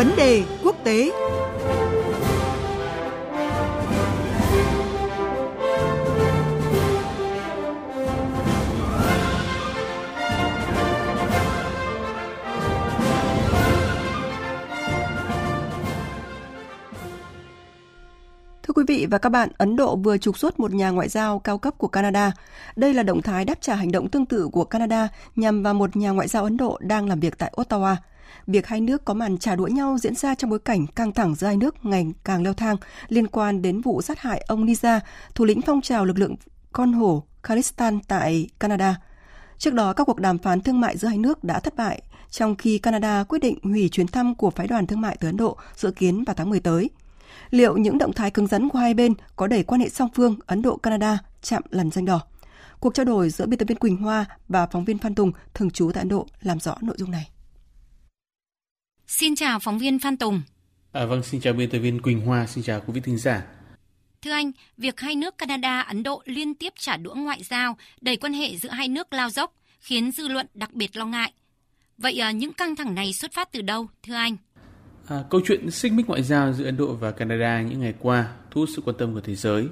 Vấn đề quốc tế Thưa quý vị và các bạn, Ấn Độ vừa trục xuất một nhà ngoại giao cao cấp của Canada. Đây là động thái đáp trả hành động tương tự của Canada nhằm vào một nhà ngoại giao Ấn Độ đang làm việc tại Ottawa. Việc hai nước có màn trả đũa nhau diễn ra trong bối cảnh căng thẳng giữa hai nước ngày càng leo thang liên quan đến vụ sát hại ông Niza, thủ lĩnh phong trào lực lượng con hổ Khalistan tại Canada. Trước đó, các cuộc đàm phán thương mại giữa hai nước đã thất bại, trong khi Canada quyết định hủy chuyến thăm của phái đoàn thương mại tới Ấn Độ dự kiến vào tháng 10 tới. Liệu những động thái cứng rắn của hai bên có đẩy quan hệ song phương Ấn Độ-Canada chạm lần danh đỏ? Cuộc trao đổi giữa biên tập viên Quỳnh Hoa và phóng viên Phan Tùng thường trú tại Ấn Độ làm rõ nội dung này. Xin chào phóng viên Phan Tùng. À, vâng, xin chào biên tập viên Quỳnh Hoa, xin chào quý vị thính giả. Thưa anh, việc hai nước Canada, Ấn Độ liên tiếp trả đũa ngoại giao đẩy quan hệ giữa hai nước lao dốc, khiến dư luận đặc biệt lo ngại. Vậy à, những căng thẳng này xuất phát từ đâu, thưa anh? À, câu chuyện xích mích ngoại giao giữa Ấn Độ và Canada những ngày qua thu hút sự quan tâm của thế giới.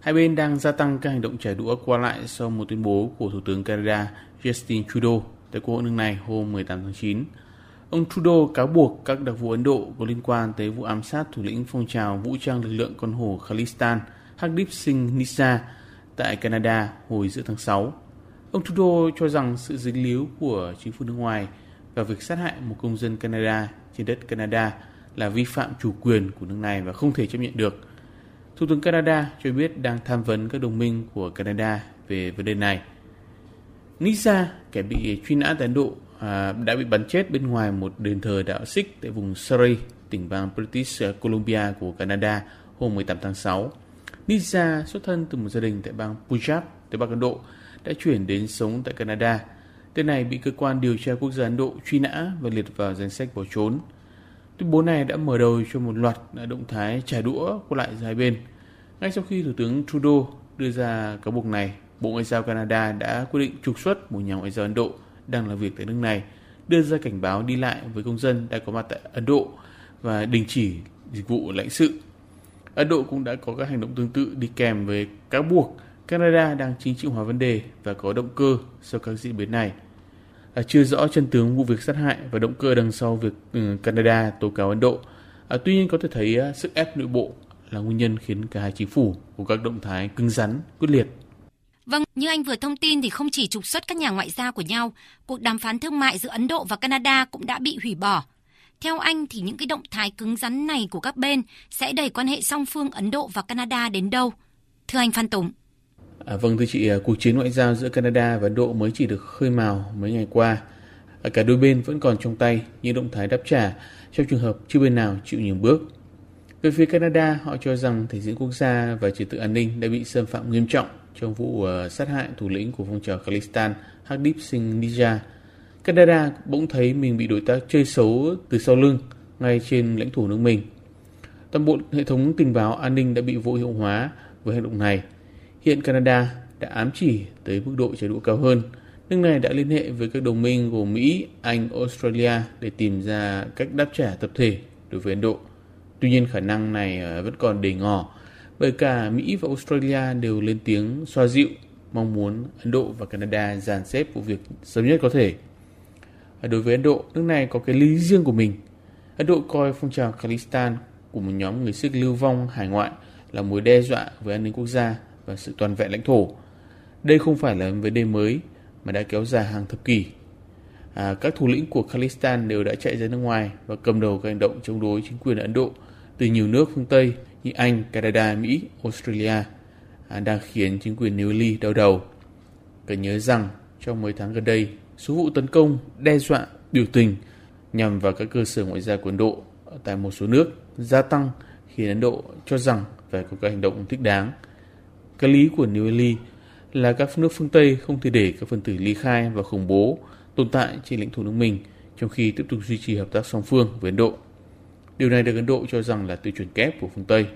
Hai bên đang gia tăng các hành động trả đũa qua lại sau một tuyên bố của Thủ tướng Canada Justin Trudeau tại cuộc hội nước này hôm 18 tháng 9. Ông Trudeau cáo buộc các đặc vụ Ấn Độ có liên quan tới vụ ám sát thủ lĩnh phong trào vũ trang lực lượng con hổ Khalistan Hardeep Singh Nisa tại Canada hồi giữa tháng 6. Ông Trudeau cho rằng sự dính líu của chính phủ nước ngoài và việc sát hại một công dân Canada trên đất Canada là vi phạm chủ quyền của nước này và không thể chấp nhận được. Thủ tướng Canada cho biết đang tham vấn các đồng minh của Canada về vấn đề này. Nisa, kẻ bị truy nã tại Ấn Độ, à, đã bị bắn chết bên ngoài một đền thờ đạo Sikh tại vùng Surrey, tỉnh bang British Columbia của Canada hôm 18 tháng 6. Nisa xuất thân từ một gia đình tại bang Punjab, tại Bắc Ấn Độ, đã chuyển đến sống tại Canada – Tên này bị cơ quan điều tra quốc gia Ấn Độ truy nã và liệt vào danh sách bỏ trốn. Tuyên bố này đã mở đầu cho một loạt à, động thái trả đũa qua lại hai bên. Ngay sau khi Thủ tướng Trudeau đưa ra cáo buộc này, Bộ Ngoại giao Canada đã quyết định trục xuất một nhà ngoại giao Ấn Độ đang làm việc tại nước này, đưa ra cảnh báo đi lại với công dân đang có mặt tại Ấn Độ và đình chỉ dịch vụ lãnh sự. Ấn Độ cũng đã có các hành động tương tự đi kèm với cáo buộc Canada đang chính trị hóa vấn đề và có động cơ sau các diễn biến này à, chưa rõ chân tướng vụ việc sát hại và động cơ đằng sau việc ừ, Canada tố cáo Ấn Độ. À, tuy nhiên có thể thấy à, sức ép nội bộ là nguyên nhân khiến cả hai chính phủ có các động thái cứng rắn, quyết liệt. Vâng, như anh vừa thông tin thì không chỉ trục xuất các nhà ngoại giao của nhau, cuộc đàm phán thương mại giữa Ấn Độ và Canada cũng đã bị hủy bỏ. Theo anh thì những cái động thái cứng rắn này của các bên sẽ đẩy quan hệ song phương Ấn Độ và Canada đến đâu? Thưa anh Phan Tùng. À, vâng thưa chị, à, cuộc chiến ngoại giao giữa Canada và Ấn Độ mới chỉ được khơi mào mấy ngày qua. À, cả đôi bên vẫn còn trong tay những động thái đáp trả trong trường hợp chưa bên nào chịu nhường bước. Về phía Canada, họ cho rằng thể diện quốc gia và trật tự an ninh đã bị xâm phạm nghiêm trọng trong vụ ờ, sát hại thủ lĩnh của phong trào Khalistan Hadip Singh Nija. Canada bỗng thấy mình bị đối tác chơi xấu từ sau lưng ngay trên lãnh thổ nước mình. Toàn bộ hệ thống tình báo an ninh đã bị vô hiệu hóa với hành động này – Hiện Canada đã ám chỉ tới mức độ trả đũa cao hơn. Nước này đã liên hệ với các đồng minh gồm Mỹ, Anh, Australia để tìm ra cách đáp trả tập thể đối với Ấn Độ. Tuy nhiên khả năng này ờ, vẫn còn đề ngỏ bởi cả Mỹ và Australia đều lên tiếng xoa dịu mong muốn Ấn Độ và Canada dàn xếp vụ việc sớm nhất có thể. Đối với Ấn Độ, nước này có cái lý riêng của mình. Ấn Độ coi phong trào Khalistan của một nhóm người Sikh lưu vong hải ngoại là mối đe dọa với an ninh quốc gia và sự toàn vẹn lãnh thổ. Đây không phải là vấn đề mới mà đã kéo dài hàng thập kỷ. À, các thủ lĩnh của Khalistan đều đã chạy ra nước ngoài và cầm đầu các hành động chống đối chính quyền Ấn Độ từ nhiều nước phương Tây như Anh, Canada, Mỹ, Australia à, đang khiến chính quyền New Delhi đau đầu. Cần nhớ rằng trong mấy tháng gần đây, số vụ tấn công, đe dọa, biểu tình nhằm vào các cơ sở ngoại giao của Ấn Độ tại một số nước gia tăng khiến Ấn Độ cho rằng phải có các hành động thích đáng. Cái lý của New Delhi là các nước phương Tây không thể để các phần tử ly khai và khủng bố tồn tại trên lãnh thổ nước mình trong khi tiếp tục duy trì hợp tác song phương với Ấn Độ. Điều này được Ấn Độ cho rằng là tiêu chuẩn kép của phương Tây.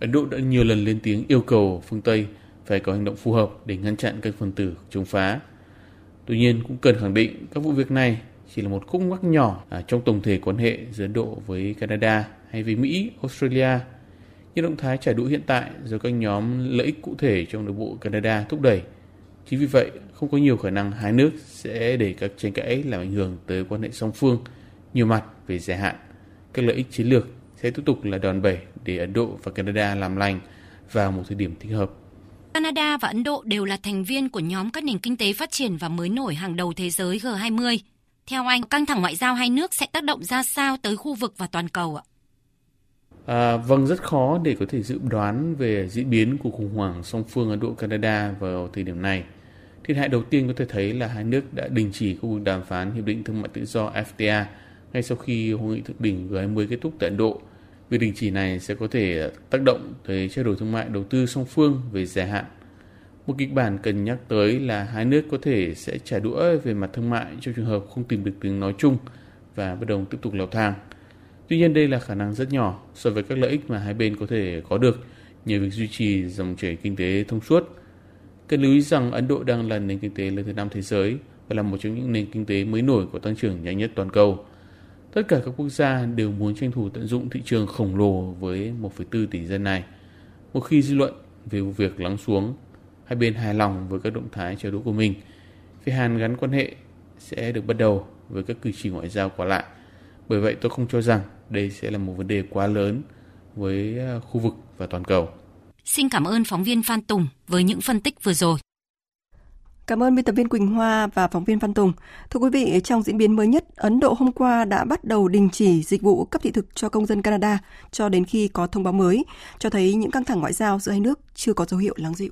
Ấn Độ đã nhiều lần lên tiếng yêu cầu phương Tây phải có hành động phù hợp để ngăn chặn các phần tử chống phá. Tuy nhiên cũng cần khẳng định các vụ việc này chỉ là một khúc mắc nhỏ trong tổng thể quan hệ giữa Ấn Độ với Canada hay với Mỹ, Australia. Những động thái trả đũa hiện tại do các nhóm lợi ích cụ thể trong nội bộ Canada thúc đẩy. Chính vì vậy, không có nhiều khả năng hai nước sẽ để các tranh cãi làm ảnh hưởng tới quan hệ song phương nhiều mặt về dài hạn. Các lợi ích chiến lược sẽ tiếp tục là đòn bẩy để Ấn Độ và Canada làm lành vào một thời điểm thích hợp. Canada và Ấn Độ đều là thành viên của nhóm các nền kinh tế phát triển và mới nổi hàng đầu thế giới G20. Theo anh, căng thẳng ngoại giao hai nước sẽ tác động ra sao tới khu vực và toàn cầu ạ? À, vâng, rất khó để có thể dự đoán về diễn biến của khủng hoảng song phương Ấn Độ-Canada vào thời điểm này. Thiệt hại đầu tiên có thể thấy là hai nước đã đình chỉ khu vực đàm phán Hiệp định Thương mại Tự do FTA ngay sau khi hội nghị thượng đỉnh G20 kết thúc tại Ấn Độ. Việc đình chỉ này sẽ có thể tác động tới trao đổi thương mại đầu tư song phương về dài hạn. Một kịch bản cần nhắc tới là hai nước có thể sẽ trả đũa về mặt thương mại trong trường hợp không tìm được tiếng nói chung và bất đồng tiếp tục leo thang. Tuy nhiên, đây là khả năng rất nhỏ so với các lợi ích mà hai bên có thể có được nhờ việc duy trì dòng chảy kinh tế thông suốt. Cần lưu ý rằng Ấn Độ đang là nền kinh tế lớn thứ năm thế giới và là một trong những nền kinh tế mới nổi có tăng trưởng nhanh nhất toàn cầu. Tất cả các quốc gia đều muốn tranh thủ tận dụng thị trường khổng lồ với 1,4 tỷ dân này. Một khi dư luận về vụ việc lắng xuống, hai bên hài lòng với các động thái trả đũa của mình, phía Hàn gắn quan hệ sẽ được bắt đầu với các cử chỉ ngoại giao quả lại. Bởi vậy tôi không cho rằng đây sẽ là một vấn đề quá lớn với à, khu vực và toàn cầu. Xin cảm ơn phóng viên Phan Tùng với những phân tích vừa rồi. Cảm ơn biên tập viên Quỳnh Hoa và phóng viên Văn Tùng. Thưa quý vị, trong diễn biến mới nhất, Ấn Độ hôm qua đã bắt đầu đình chỉ dịch vụ cấp thị thực cho công dân Canada cho đến khi có thông báo mới, cho thấy những căng thẳng ngoại giao giữa hai nước chưa có dấu hiệu lắng dịu.